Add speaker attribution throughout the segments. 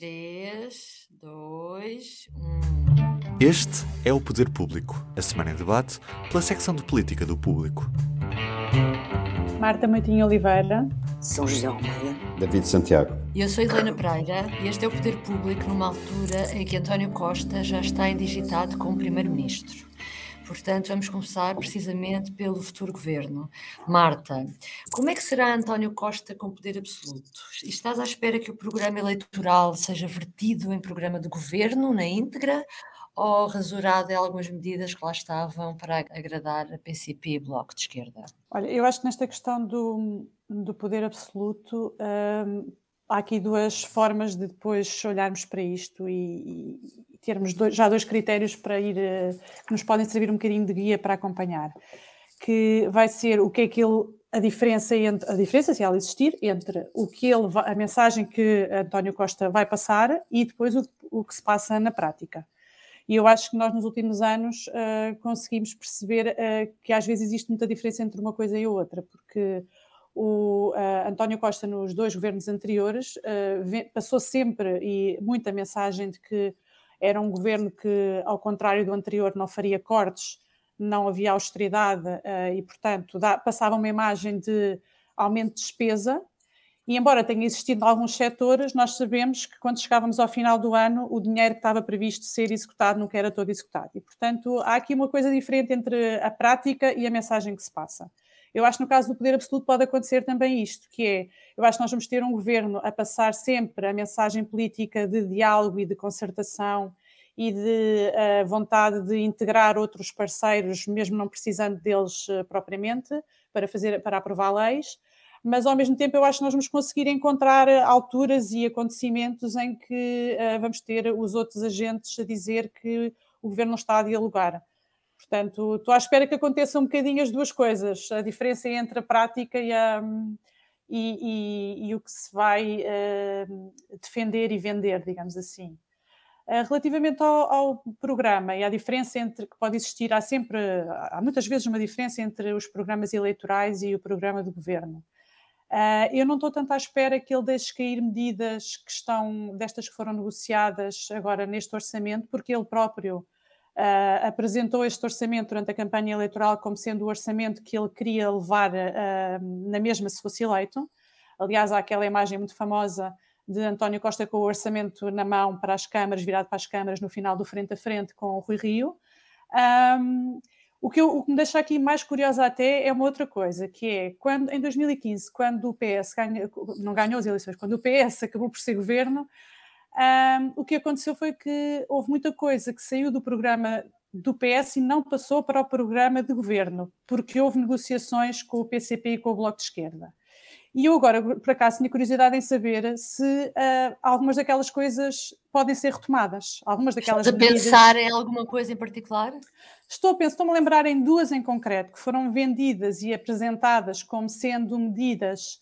Speaker 1: 3, 2, 1.
Speaker 2: Este é o Poder Público, a semana em debate pela secção de política do Público.
Speaker 3: Marta Matinho Oliveira.
Speaker 4: São José Almeida.
Speaker 5: David Santiago.
Speaker 1: Eu sou Helena Pereira e este é o Poder Público numa altura em que António Costa já está indigitado como Primeiro-Ministro. Portanto, vamos começar precisamente pelo futuro governo. Marta, como é que será António Costa com poder absoluto? Estás à espera que o programa eleitoral seja vertido em programa de governo na íntegra ou rasurado em algumas medidas que lá estavam para agradar a PCP e Bloco de Esquerda?
Speaker 3: Olha, eu acho que nesta questão do, do poder absoluto hum, há aqui duas formas de depois olharmos para isto e, termos dois, já dois critérios para ir, eh, que nos podem servir um bocadinho de guia para acompanhar, que vai ser o que é que ele, a diferença entre, a diferença, se ela existir, entre o que ele, a mensagem que António Costa vai passar e depois o, o que se passa na prática. E eu acho que nós nos últimos anos uh, conseguimos perceber uh, que às vezes existe muita diferença entre uma coisa e outra, porque o uh, António Costa nos dois governos anteriores passou sempre e muita mensagem de que era um governo que, ao contrário do anterior, não faria cortes, não havia austeridade uh, e, portanto, dá, passava uma imagem de aumento de despesa. E, embora tenha existido em alguns setores, nós sabemos que quando chegávamos ao final do ano, o dinheiro que estava previsto ser executado nunca era todo executado. E, portanto, há aqui uma coisa diferente entre a prática e a mensagem que se passa. Eu acho que no caso do poder absoluto pode acontecer também isto, que é, eu acho que nós vamos ter um governo a passar sempre a mensagem política de diálogo e de concertação e de uh, vontade de integrar outros parceiros, mesmo não precisando deles uh, propriamente, para, fazer, para aprovar leis, mas ao mesmo tempo eu acho que nós vamos conseguir encontrar eh, alturas e acontecimentos em que uh, vamos ter os outros agentes a dizer que o governo não está a dialogar. Portanto, estou à espera que aconteçam um bocadinho as duas coisas, a diferença entre a prática e, a, e, e, e o que se vai uh, defender e vender, digamos assim. Uh, relativamente ao, ao, programa e à diferença entre que pode existir, há sempre, há muitas vezes uma diferença entre os programas eleitorais e o programa do governo. Uh, eu não estou tanto à espera que ele deixe cair medidas que estão, destas que foram negociadas agora neste orçamento, porque ele próprio uh, apresentou este orçamento durante a campanha eleitoral como sendo o orçamento que ele queria levar uh, na mesma se fosse eleito. Aliás, há aquela imagem muito famosa de António Costa com o orçamento na mão para as câmaras, virado para as câmaras no final do frente a frente com o Rui Rio. Um, o que, eu, o que me deixa aqui mais curiosa até é uma outra coisa, que é quando em 2015, quando o PS ganha, não ganhou as eleições, quando o PS acabou por ser governo, um, o que aconteceu foi que houve muita coisa que saiu do programa do PS e não passou para o programa de governo, porque houve negociações com o PCP e com o Bloco de Esquerda. E eu agora, por acaso, tinha curiosidade em saber se uh, algumas daquelas coisas podem ser retomadas. Algumas daquelas
Speaker 1: Estás a medidas... pensar em alguma coisa em particular?
Speaker 3: Estou a pensar, estou-me a lembrar em duas em concreto que foram vendidas e apresentadas como sendo medidas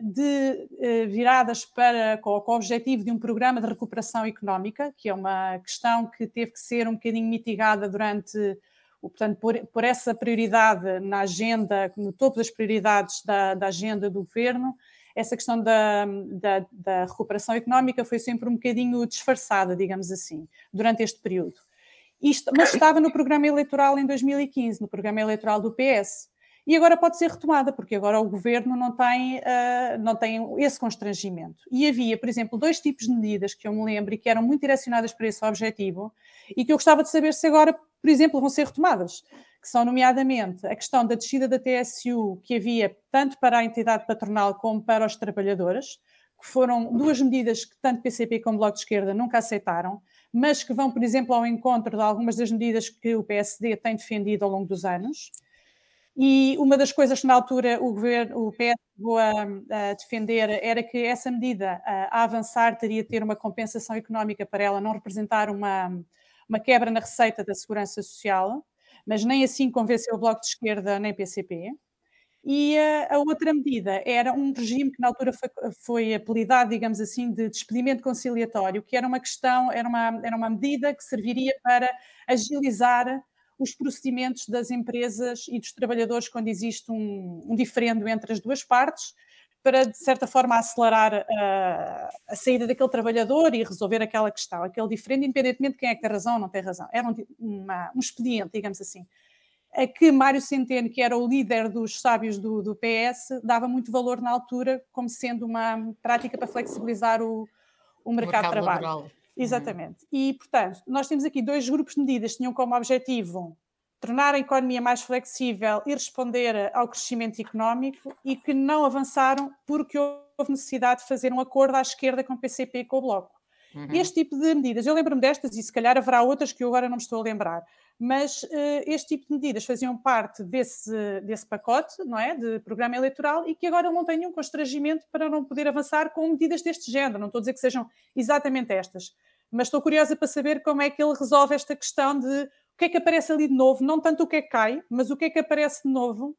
Speaker 3: de uh, viradas para com, com o objetivo de um programa de recuperação económica, que é uma questão que teve que ser um bocadinho mitigada durante portanto, por, por, essa prioridade na agenda, no topo das prioridades da, da agenda do governo, essa questão da, da, da, recuperação económica foi sempre um bocadinho disfarçada, digamos assim, durante este período. Isto, mas estava no programa eleitoral em 2015, no programa eleitoral do PS e agora pode ser retomada, porque agora o governo não tem, uh, não tem esse constrangimento. E havia, por exemplo, dois tipos de medidas que eu me lembro e que eram muito direcionadas para esse objetivo e que eu gostava de saber se agora, por exemplo, vão ser retomadas, que são, nomeadamente, a questão da descida da TSU que havia tanto para a entidade patronal como para os trabalhadores, que foram duas medidas que tanto PCP como Bloco de Esquerda nunca aceitaram, mas que vão, por exemplo, ao encontro de algumas das medidas que o PSD tem defendido ao longo dos anos. E uma das coisas que na altura o governo, o PS chegou a, a, defender era que essa medida a, avançar teria de ter uma compensação económica para ela não representar uma, uma quebra na receita da segurança social, mas nem assim convenceu o Bloco de Esquerda nem PCP. E a, a outra medida era um regime que na altura foi, foi apelidado, digamos assim, de despedimento conciliatório, que era uma questão, era uma, era uma medida que serviria para agilizar os procedimentos das empresas e dos trabalhadores quando existe um, um diferendo entre as duas partes, para, de certa forma, acelerar a, a, saída daquele trabalhador e resolver aquela questão, aquele diferente, independentemente de quem é que tem razão ou não tem razão. Era um, uma, um expediente, digamos assim. A que Mário Centeno, que era o líder dos sábios do, do, PS, dava muito valor na altura, como sendo uma prática para flexibilizar o, o mercado, mercado de trabalho. Laboral. Uhum. Exatamente. Uhum. E, portanto, nós temos aqui dois grupos de medidas que tinham como objetivo tornar a economia mais flexível e responder ao crescimento económico e que não avançaram porque houve necessidade de fazer um acordo à esquerda com o PCP e com o Bloco. Uhum. Este tipo de medidas, eu lembro-me destas e se calhar haverá outras que eu agora não me estou a lembrar, mas uh, este tipo de medidas faziam parte desse, desse pacote, não é, de programa eleitoral e que agora não têm nenhum constrangimento para não poder avançar com medidas deste género. Não estou a dizer que sejam exatamente estas, mas estou curiosa para saber como é que ele resolve esta questão de o que é que aparece ali de novo, não tanto o que é que cai, mas o que é que aparece de novo.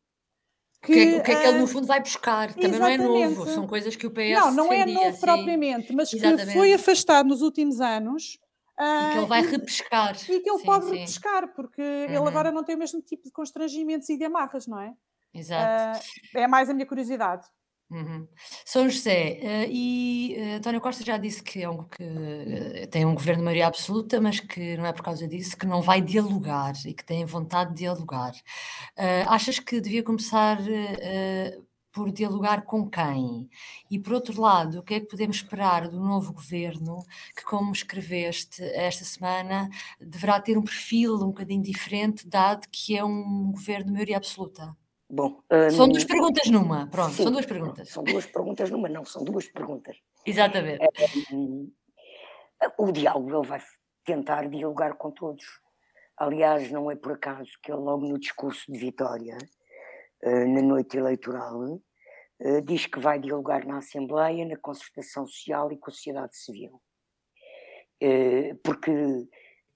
Speaker 1: Que, o, que é, o que é que ele no fundo vai buscar? Também não é novo, são coisas que o PS
Speaker 3: Não, não é é novo sim. propriamente, mas exatamente. que foi afastado nos últimos anos.
Speaker 1: E que ele vai repescar.
Speaker 3: E que ele sim, pode sim. repescar, porque uhum. ele agora não tem o mesmo tipo de constrangimentos e de amarras, não é?
Speaker 1: Exato.
Speaker 3: Uh, é mais a minha curiosidade.
Speaker 1: Uhum. São José, uh, e uh, António Costa já disse que, é um, que uh, tem um governo de maioria absoluta, mas que não é por causa disso que não vai dialogar e que tem vontade de dialogar. achas que devia começar por dialogar com quem? E por outro lado, o que é que podemos esperar do novo governo, que, como escreveste esta semana, deverá ter um perfil um bocadinho diferente, dado que é um governo de maioria absoluta?
Speaker 4: Bom,
Speaker 1: são duas perguntas numa, pronto, sim, são duas perguntas.
Speaker 4: São duas perguntas numa, não, são duas perguntas.
Speaker 1: Exatamente.
Speaker 4: Um, o diálogo, ele vai tentar dialogar com todos. Aliás, não é por acaso que ele, logo no discurso de vitória, uh, na noite eleitoral, uh, diz que vai dialogar na Assembleia, na concertação social e com a sociedade civil. Porque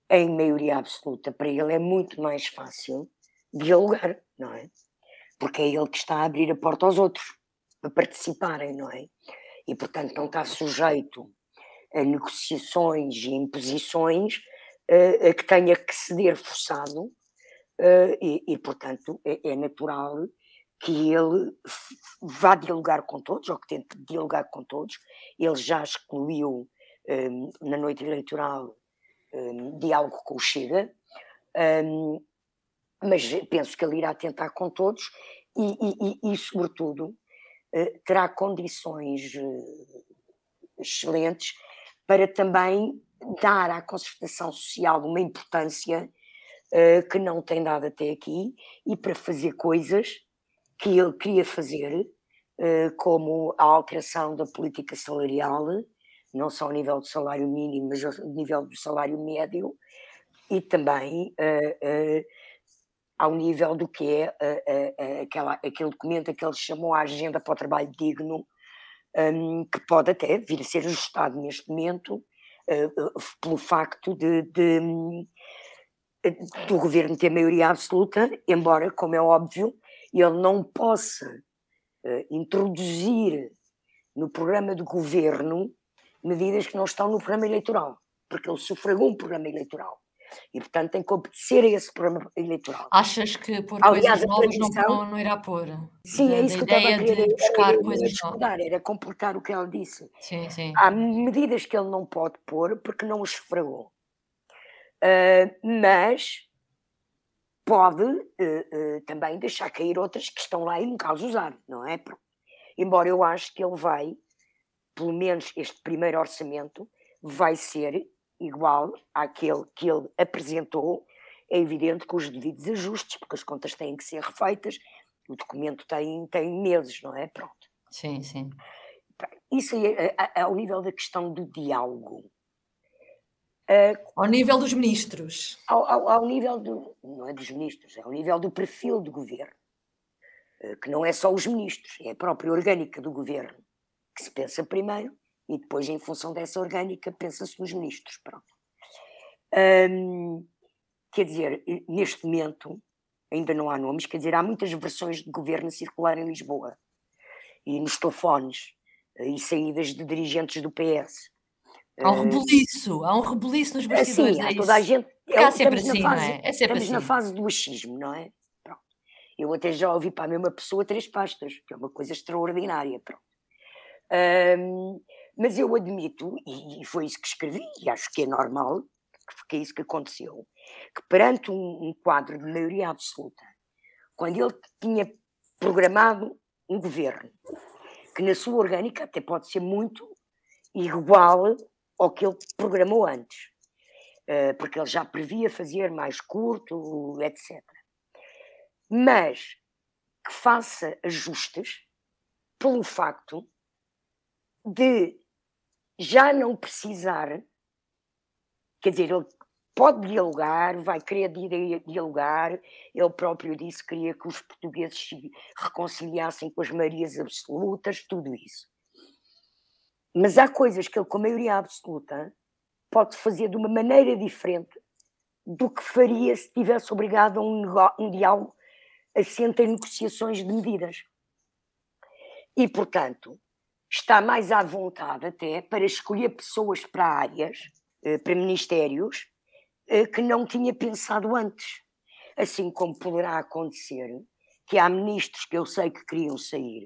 Speaker 4: em maioria absoluta, para ele é muito mais fácil dialogar, não é? Porque é ele que está a abrir a porta aos outros para participarem, não é? E, portanto, não está sujeito a negociações e imposições uh, a que tenha que ceder forçado, uh, e, e, portanto, é, é, natural que ele vá dialogar com todos, ou que tente dialogar com todos. Ele já excluiu um, na noite eleitoral um, diálogo com o Chega, um, mas penso que ele irá tentar com todos e, e, e sobretudo, eh, terá condições eh, excelentes para também dar à concertação social uma importância eh, que não tem dado até aqui e para fazer coisas que ele queria fazer, como a alteração da política salarial, não só ao nível do salário mínimo, mas ao nível do salário médio, e também ao nível do que é uh, uh, aquela, aquele documento que eles chamam a Agenda para o Trabalho Digno, um, que pode até vir a ser ajustado neste momento uh, pelo facto de, de, do governo ter maioria absoluta, embora, como é óbvio, ele não possa introduzir no programa do governo medidas que não estão no programa eleitoral, porque ele sufragou um programa eleitoral. E, portanto, tem que obedecer a esse programa eleitoral.
Speaker 1: Achas que por Aliás, coisas novas não, não, irá pôr?
Speaker 4: Sim, é isso que eu estava a querer buscar era, coisas novas. Era completar o que ela disse.
Speaker 1: Sim, sim.
Speaker 4: Há medidas que ele não pode pôr porque não os esfregou. Uh, mas pode uh, uh, também deixar cair outras que estão lá e nunca as usar, não é? Embora eu acho que ele vai, pelo menos este primeiro orçamento, vai ser igual àquele que ele apresentou, é evidente com os devidos ajustes, porque as contas têm que ser refeitas, o documento tem, tem meses, não é? Pronto.
Speaker 1: Sim, sim.
Speaker 4: Isso é, é, ao nível da questão do diálogo.
Speaker 1: Uh, ao nível dos ministros.
Speaker 4: Ao, ao, ao, nível do. Não é dos ministros, é ao nível do perfil do governo. Uh, que não é só os ministros, é a própria orgânica do governo que se pensa primeiro e depois, em função dessa orgânica, pensa-se nos ministros. Pronto. quer dizer, neste momento ainda não há nomes, quer dizer, há muitas versões de governo a circular em Lisboa e nos telefones eh, e saídas de dirigentes do PS.
Speaker 1: Há um rebuliço, há um rebuliço nos bastidores.
Speaker 4: Sim, há é toda a gente.
Speaker 1: É, é sempre assim, fase, não é? é
Speaker 4: sempre
Speaker 1: estamos assim.
Speaker 4: na fase do achismo, não é? Pronto. Eu até já ouvi para a mesma pessoa três pastas, que é uma coisa extraordinária. Pronto. Mas eu admito, e foi isso que escrevi, e acho que é normal, que é isso que aconteceu, que perante um, um quadro de maioria absoluta, quando ele tinha programado um governo, que na sua orgânica até pode ser muito igual ao que ele programou antes, eh, porque ele já previa fazer mais curto, etc. Mas que faça ajustes pelo facto de já não precisar, quer dizer, ele pode dialogar, vai querer dialogar. Ele próprio disse que queria que os portugueses se reconciliassem com as maiorias absolutas, tudo isso. Mas há coisas que ele, com a maioria absoluta, pode fazer de uma maneira diferente do que faria se tivesse obrigado a um, um diálogo assente em negociações de medidas. E, portanto, está mais à vontade até para escolher pessoas para áreas, eh, para ministérios, eh, que não tinha pensado antes. Assim como poderá acontecer que há ministros que eu sei que queriam sair,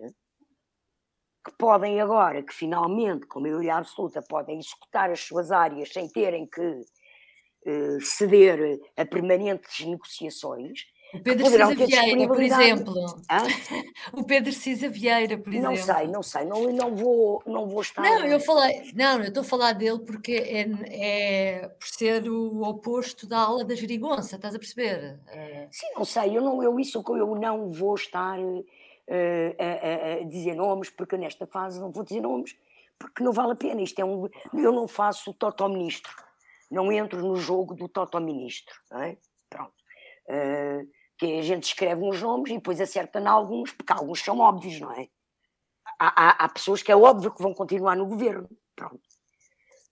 Speaker 4: que podem agora, que finalmente, com maioria absoluta, podem executar as suas áreas sem terem que uh, ceder a permanentes negociações,
Speaker 1: o Pedro Cisa Vieira, por exemplo. Hã? O Pedro Cisa Vieira, por exemplo.
Speaker 4: Não sei, não sei, não, não, vou, não vou estar.
Speaker 1: Não, eu falei, não, eu estou a falar dele porque é, é por ser o oposto da ala da gerigonça, estás a perceber?
Speaker 4: Sim, não sei, eu, não, eu isso eu não vou estar uh, a, a, a, dizer nomes, porque nesta fase não vou dizer nomes, porque não vale a pena. Isto é um. Eu não faço totoministro, não entro no jogo do totoministro, não é? Pronto. Uh, que a gente escreve uns nomes e depois acerta em alguns, porque alguns são óbvios, não é? Há, há, há pessoas que é óbvio que vão continuar no governo, pronto.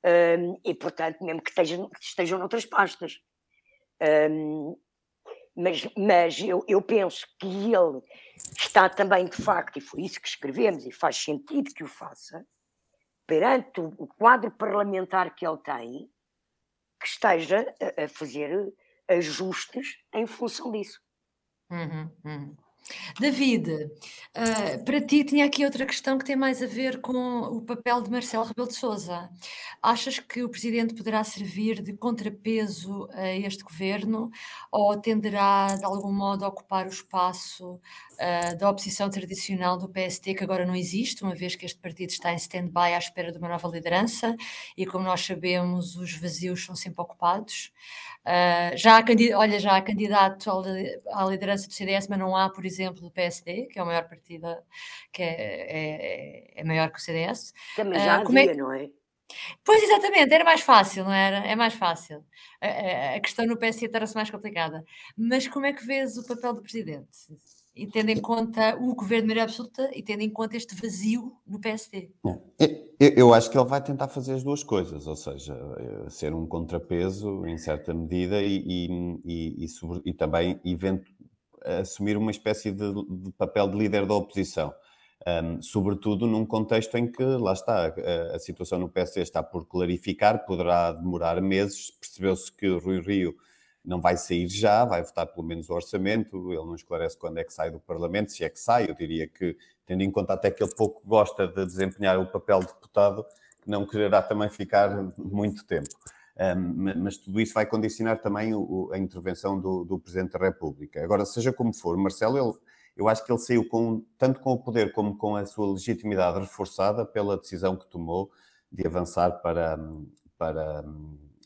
Speaker 4: Um, e, portanto, mesmo que estejam, que estejam noutras pastas. Um, mas mas eu, eu penso que ele está também, de facto, e foi isso que escrevemos, e faz sentido que o faça, perante o quadro parlamentar que ele tem, que esteja a, a fazer ajustes em função disso.
Speaker 1: Uhum, uhum. David, uh, para ti tinha aqui outra questão que tem mais a ver com o papel de Marcelo Rebelo de Sousa. Achas que o presidente poderá servir de contrapeso a este governo ou tenderá de algum modo a ocupar o espaço uh, da oposição tradicional do PST que agora não existe, uma vez que este partido está em stand-by à espera de uma nova liderança e como nós sabemos os vazios são sempre ocupados. Uh, já há, olha, já há candidato à liderança do CDS, mas não há, por exemplo, do PSD, que é o maior partido, que é, é, é maior que o CDS.
Speaker 4: Também já uh, havia, é... não é?
Speaker 1: Pois, exatamente, era mais fácil, não era? É mais fácil. A, a questão no PSD torna-se mais complicada. Mas como é que vês o papel do Presidente? E tendo em conta o governo de maioria absoluta e tendo em conta este vazio no PSD.
Speaker 5: Eu, eu acho que ele vai tentar fazer as duas coisas, ou seja, eh, ser um contrapeso em certa medida e, e, e, sobre, e também evento, assumir uma espécie de, de, papel de líder da oposição. Um, sobretudo num contexto em que, lá está, a, a situação no PSD está por clarificar, poderá demorar meses. Percebeu-se que o Rui Rio não vai sair já, vai votar pelo menos o orçamento, ele não esclarece quando é que sai do Parlamento, se é que sai, eu diria que, tendo em conta até que ele pouco gosta de desempenhar o papel de deputado, não quererá também ficar muito tempo. Um, mas tudo isso vai condicionar também o, a intervenção do, do, Presidente da República. Agora, seja como for, Marcelo, ele, eu acho que ele saiu com, tanto com o poder como com a sua legitimidade reforçada pela decisão que tomou de avançar para, para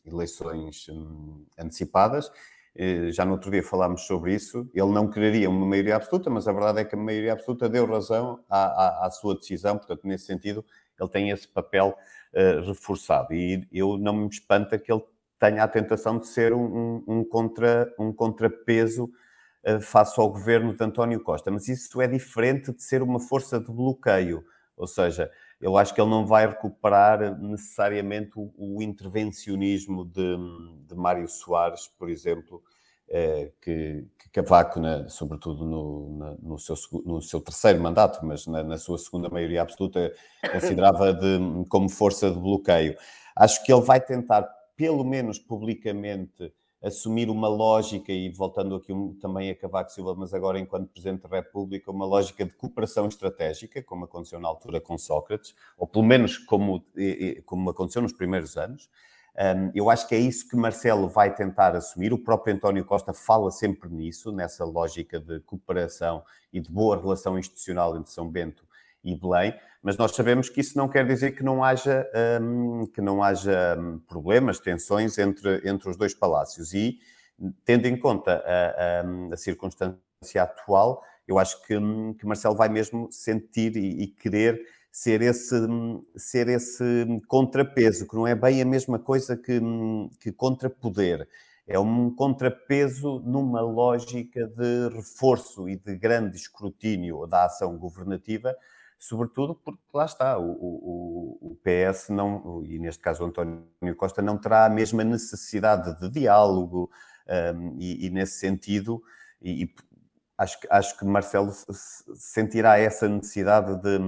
Speaker 5: eleições hum, antecipadas. Eh, já no outro dia falámos sobre isso. Ele não quereria uma maioria absoluta, mas a verdade é que a maioria absoluta deu razão à, à, à sua decisão. Portanto, nesse sentido, ele tem esse papel uh, reforçado. E eu não me espanta que ele tenha a tentação de ser um, um, um contra, um contrapeso uh, face ao governo de António Costa. Mas isso é diferente de ser uma força de bloqueio. Ou seja, eu acho que ele não vai recuperar necessariamente o, o intervencionismo de, de, Mário Soares, por exemplo, eh, que, Cavaco, na, sobretudo no, na, no, seu, no, seu, terceiro mandato, mas na, na, sua segunda maioria absoluta, considerava de, como força de bloqueio. Acho que ele vai tentar, pelo menos publicamente, assumir uma lógica, e voltando aqui também a Cavaco Silva, mas agora enquanto Presidente da República, uma lógica de cooperação estratégica, como aconteceu na altura com Sócrates, ou pelo menos como, como aconteceu nos primeiros anos. Eu acho que é isso que Marcelo vai tentar assumir. O próprio António Costa fala sempre nisso, nessa lógica de cooperação e de boa relação institucional entre São Bento e Belém, mas nós sabemos que isso não quer dizer que não haja, um, que não haja hum, problemas, tensões entre, entre os dois palácios. E, tendo em conta a, a, a circunstância atual, eu acho que, hum, que Marcelo vai mesmo sentir e, e querer ser esse, ser esse contrapeso, que não é bem a mesma coisa que, que contrapoder. É um contrapeso numa lógica de reforço e de grande escrutínio da ação governativa, sobretudo porque lá está, o, o, o PS não, e neste caso o António Costa, não terá a mesma necessidade de diálogo um, e, e, nesse sentido, e, e acho, acho que Marcelo sentirá essa necessidade de,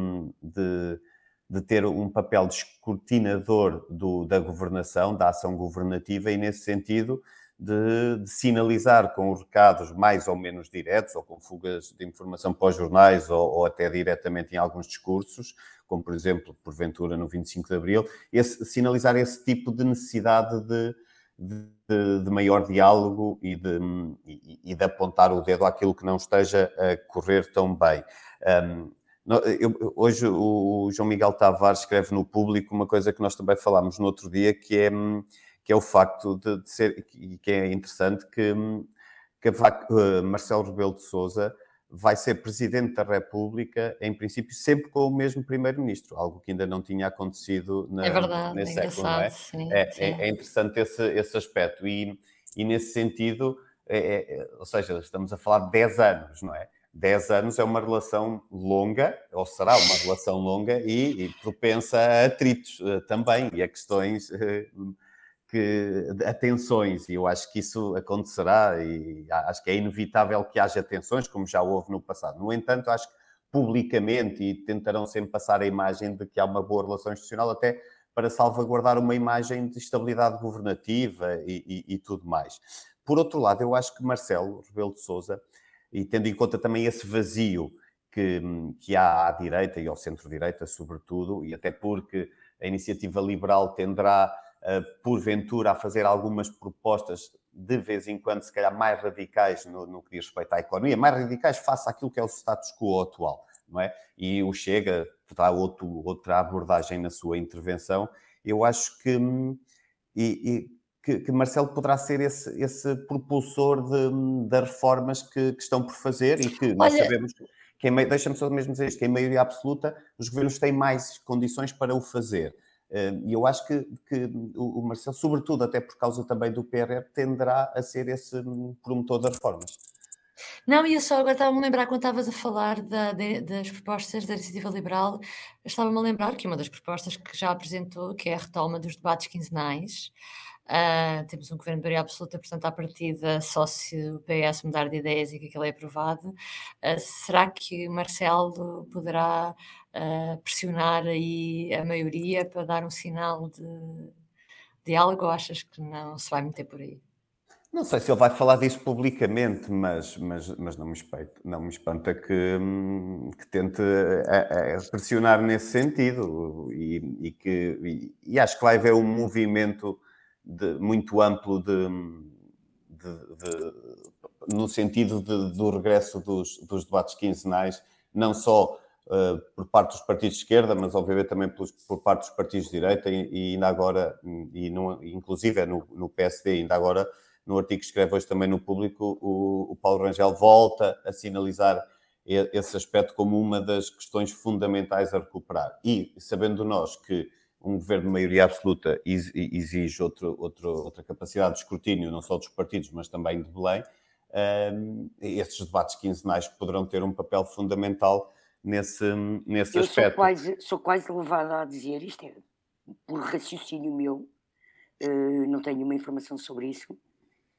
Speaker 5: de, de ter um papel de escrutinador do, da governação, da ação governativa, e nesse sentido de, de, sinalizar com recados mais ou menos diretos, ou com fugas de informação para os jornais, ou, ou, até diretamente em alguns discursos, como por exemplo, porventura no 25 de Abril, esse, sinalizar esse tipo de necessidade de, de, de maior diálogo e de, e, e, de apontar o dedo àquilo que não esteja a correr tão bem. Um, eu, hoje o João Miguel Tavares escreve no público uma coisa que nós também falámos no outro dia, que é que é o facto de, de ser, e que é interessante, que, que uh, Marcelo Rebelo de Souza vai ser Presidente da República, em princípio, sempre com o mesmo Primeiro-Ministro, algo que ainda não tinha acontecido na,
Speaker 1: é verdade,
Speaker 5: nesse
Speaker 1: é
Speaker 5: século, não é?
Speaker 1: Sim,
Speaker 5: é,
Speaker 1: sim.
Speaker 5: é, é, interessante esse, esse aspecto e, e nesse sentido, é, é, ou seja, estamos a falar de 10 anos, não é? 10 anos é uma relação longa, ou será uma relação longa e, e propensa a atritos uh, também e a questões uh, que, atenções, e eu acho que isso acontecerá, e acho que é inevitável que haja tensões, como já houve no passado. No entanto, acho que publicamente, e tentarão sempre passar a imagem de que há uma boa relação institucional, até para salvaguardar uma imagem de estabilidade governativa e, e, e tudo mais. Por outro lado, eu acho que Marcelo Rebelo de Sousa, e tendo em conta também esse vazio que, que há à direita e ao centro-direita, sobretudo, e até porque a iniciativa liberal tenderá porventura, a fazer algumas propostas de vez em quando, se calhar mais radicais no, no que diz respeito à economia, mais radicais face àquilo que é o status quo atual, não é? E o Chega dá outro, outra abordagem na sua intervenção. Eu acho que, e, e, que, que, Marcelo poderá ser esse, esse propulsor de, de reformas que, que, estão por fazer e que nós Olha... sabemos que, deixa-me só mesmo dizer isto, que em maioria absoluta os governos têm mais condições para o fazer. E eu acho que, que, o Marcelo, sobretudo até por causa também do PRR, tenderá a ser esse hum, promotor das reformas.
Speaker 1: Não, e eu só agora estava-me a lembrar quando estavas a falar da, de, das propostas da iniciativa liberal, estava-me a lembrar que uma das propostas que já apresentou, que é a retoma dos debates quinzenais, Uh, temos um governo de maioria absoluta, portanto, à partida, só se o PS mudar de ideias e que aquilo é aprovado. Uh, será que Marcelo poderá uh, pressionar aí a maioria para dar um sinal de diálogo ou achas que não se vai meter por aí?
Speaker 5: Não sei se ele vai falar disso publicamente, mas, mas, mas não, me espanta, não me espanta que, hum, que tente a, a pressionar nesse sentido e, e que e, e acho que vai haver um movimento de, muito amplo de, de, de, no sentido do regresso dos, dos, debates quinzenais, não só uh, por parte dos partidos de esquerda, mas obviamente também por, por parte dos partidos de direita e, e ainda agora, e no, inclusive é no, no PSD, ainda agora no artigo que escreve hoje também no público, o, o Paulo Rangel volta a sinalizar esse aspecto como uma das questões fundamentais a recuperar. E sabendo nós que um governo de maioria absoluta exige outro, outro, outra capacidade de escrutínio, não só dos partidos, mas também de Belém. Um, esses debates quinzenais poderão ter um papel fundamental nesse, nesse
Speaker 4: Eu
Speaker 5: aspecto.
Speaker 4: Sou quase, sou quase levada a dizer, isto é por raciocínio meu, uh, não tenho uma informação sobre isso,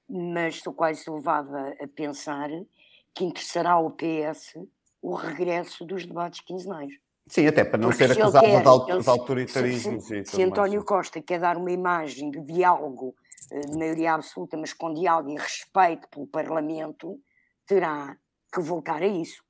Speaker 4: mas sou quase levada a pensar que interessará ao PS o regresso dos debates quinzenais.
Speaker 5: Sim, até para não Porque ser acusado quer, de, autoritarismo.
Speaker 4: Se, se, se António Costa quer dar uma imagem de diálogo de maioria absoluta, mas com diálogo e respeito pelo Parlamento, terá que voltar a isso.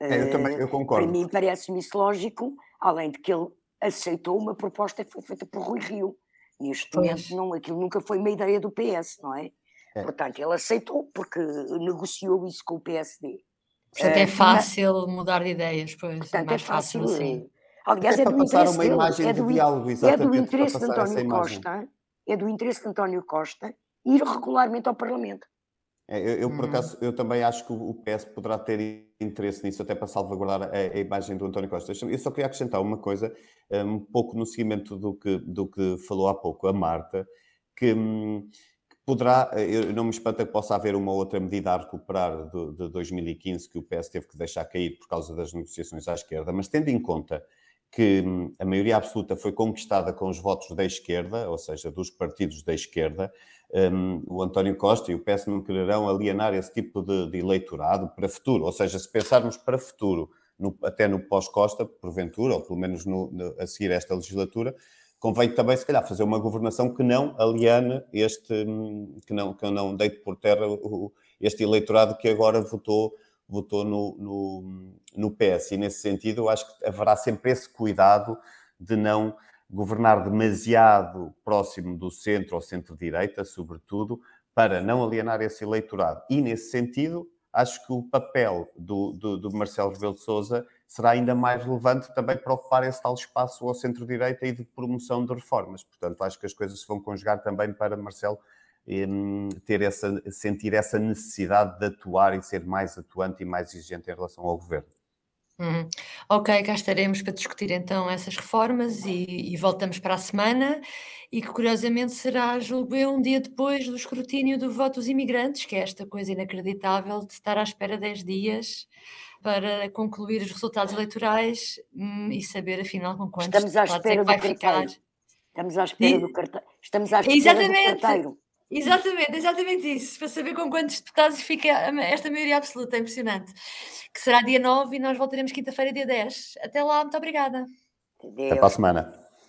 Speaker 5: É, eu também eu concordo.
Speaker 4: Para mim parece-me isso lógico, além de que ele aceitou uma proposta que foi feita por Rui Rio. Neste momento, não, aquilo nunca foi uma ideia do PS, não é? é? Portanto, ele aceitou porque negociou isso com o PSD.
Speaker 1: Portanto, é fácil mudar de ideias, pois. É
Speaker 4: Portanto,
Speaker 1: é,
Speaker 4: é fácil. Assim. Aliás, é,
Speaker 5: é
Speaker 4: do interesse
Speaker 5: uma imagem
Speaker 4: é
Speaker 5: de
Speaker 4: do,
Speaker 5: diálogo,
Speaker 4: é do interesse de António Costa, é do interesse de António Costa ir regularmente ao Parlamento.
Speaker 5: É, eu, eu, por uhum. acaso, eu também acho que o PS poderá ter interesse nisso, até para salvaguardar a, a imagem do António Costa. Eu só queria acrescentar uma coisa, um pouco no seguimento do que, do que falou há pouco a Marta, que, hum, que poderá, eu não me espanta que possa haver uma outra medida a recuperar de, de 2015 que o PS teve que deixar cair por causa das negociações à esquerda, mas tendo em conta que hum, a maioria absoluta foi conquistada com os votos da esquerda, ou seja, dos partidos da esquerda, um, o António Costa e o PS não quererão alienar esse tipo de, de eleitorado para futuro. Ou seja, se pensarmos para futuro, no, até no pós-Costa, porventura, ou pelo menos no, no, a seguir esta legislatura, convém também, se calhar, fazer uma governação que não aliene este, hum, que não, que não deite por terra o, este eleitorado que agora votou votou no, no, no PS. E nesse sentido, eu acho que haverá sempre esse cuidado de não governar demasiado próximo do centro ou centro-direita, sobretudo, para não alienar esse eleitorado. E nesse sentido, acho que o papel do, do, do Marcelo Rebelo de Sousa será ainda mais relevante também para ocupar esse tal espaço ao centro-direita e de promoção de reformas. Portanto, acho que as coisas se vão conjugar também para Marcelo ter essa, sentir essa necessidade de atuar e ser mais atuante e mais exigente em relação ao governo.
Speaker 1: Uhum. Ok, cá estaremos para discutir então essas reformas e, e, voltamos para a semana e que curiosamente será, julgo eu, um dia depois do escrutínio do voto dos imigrantes, que é esta coisa inacreditável de estar à espera 10 dias para concluir os resultados eleitorais hum, e saber afinal com quantos
Speaker 4: Estamos à é espera é vai ficar. Estamos à espera e... do carteiro. Estamos à espera Exatamente. do carteiro.
Speaker 1: Exatamente, exatamente isso, para saber com quantos deputados fica esta maioria absoluta, é impressionante. Que será dia 9 e nós voltaremos quinta-feira, dia 10. Até lá, muito obrigada.
Speaker 5: Até para a semana.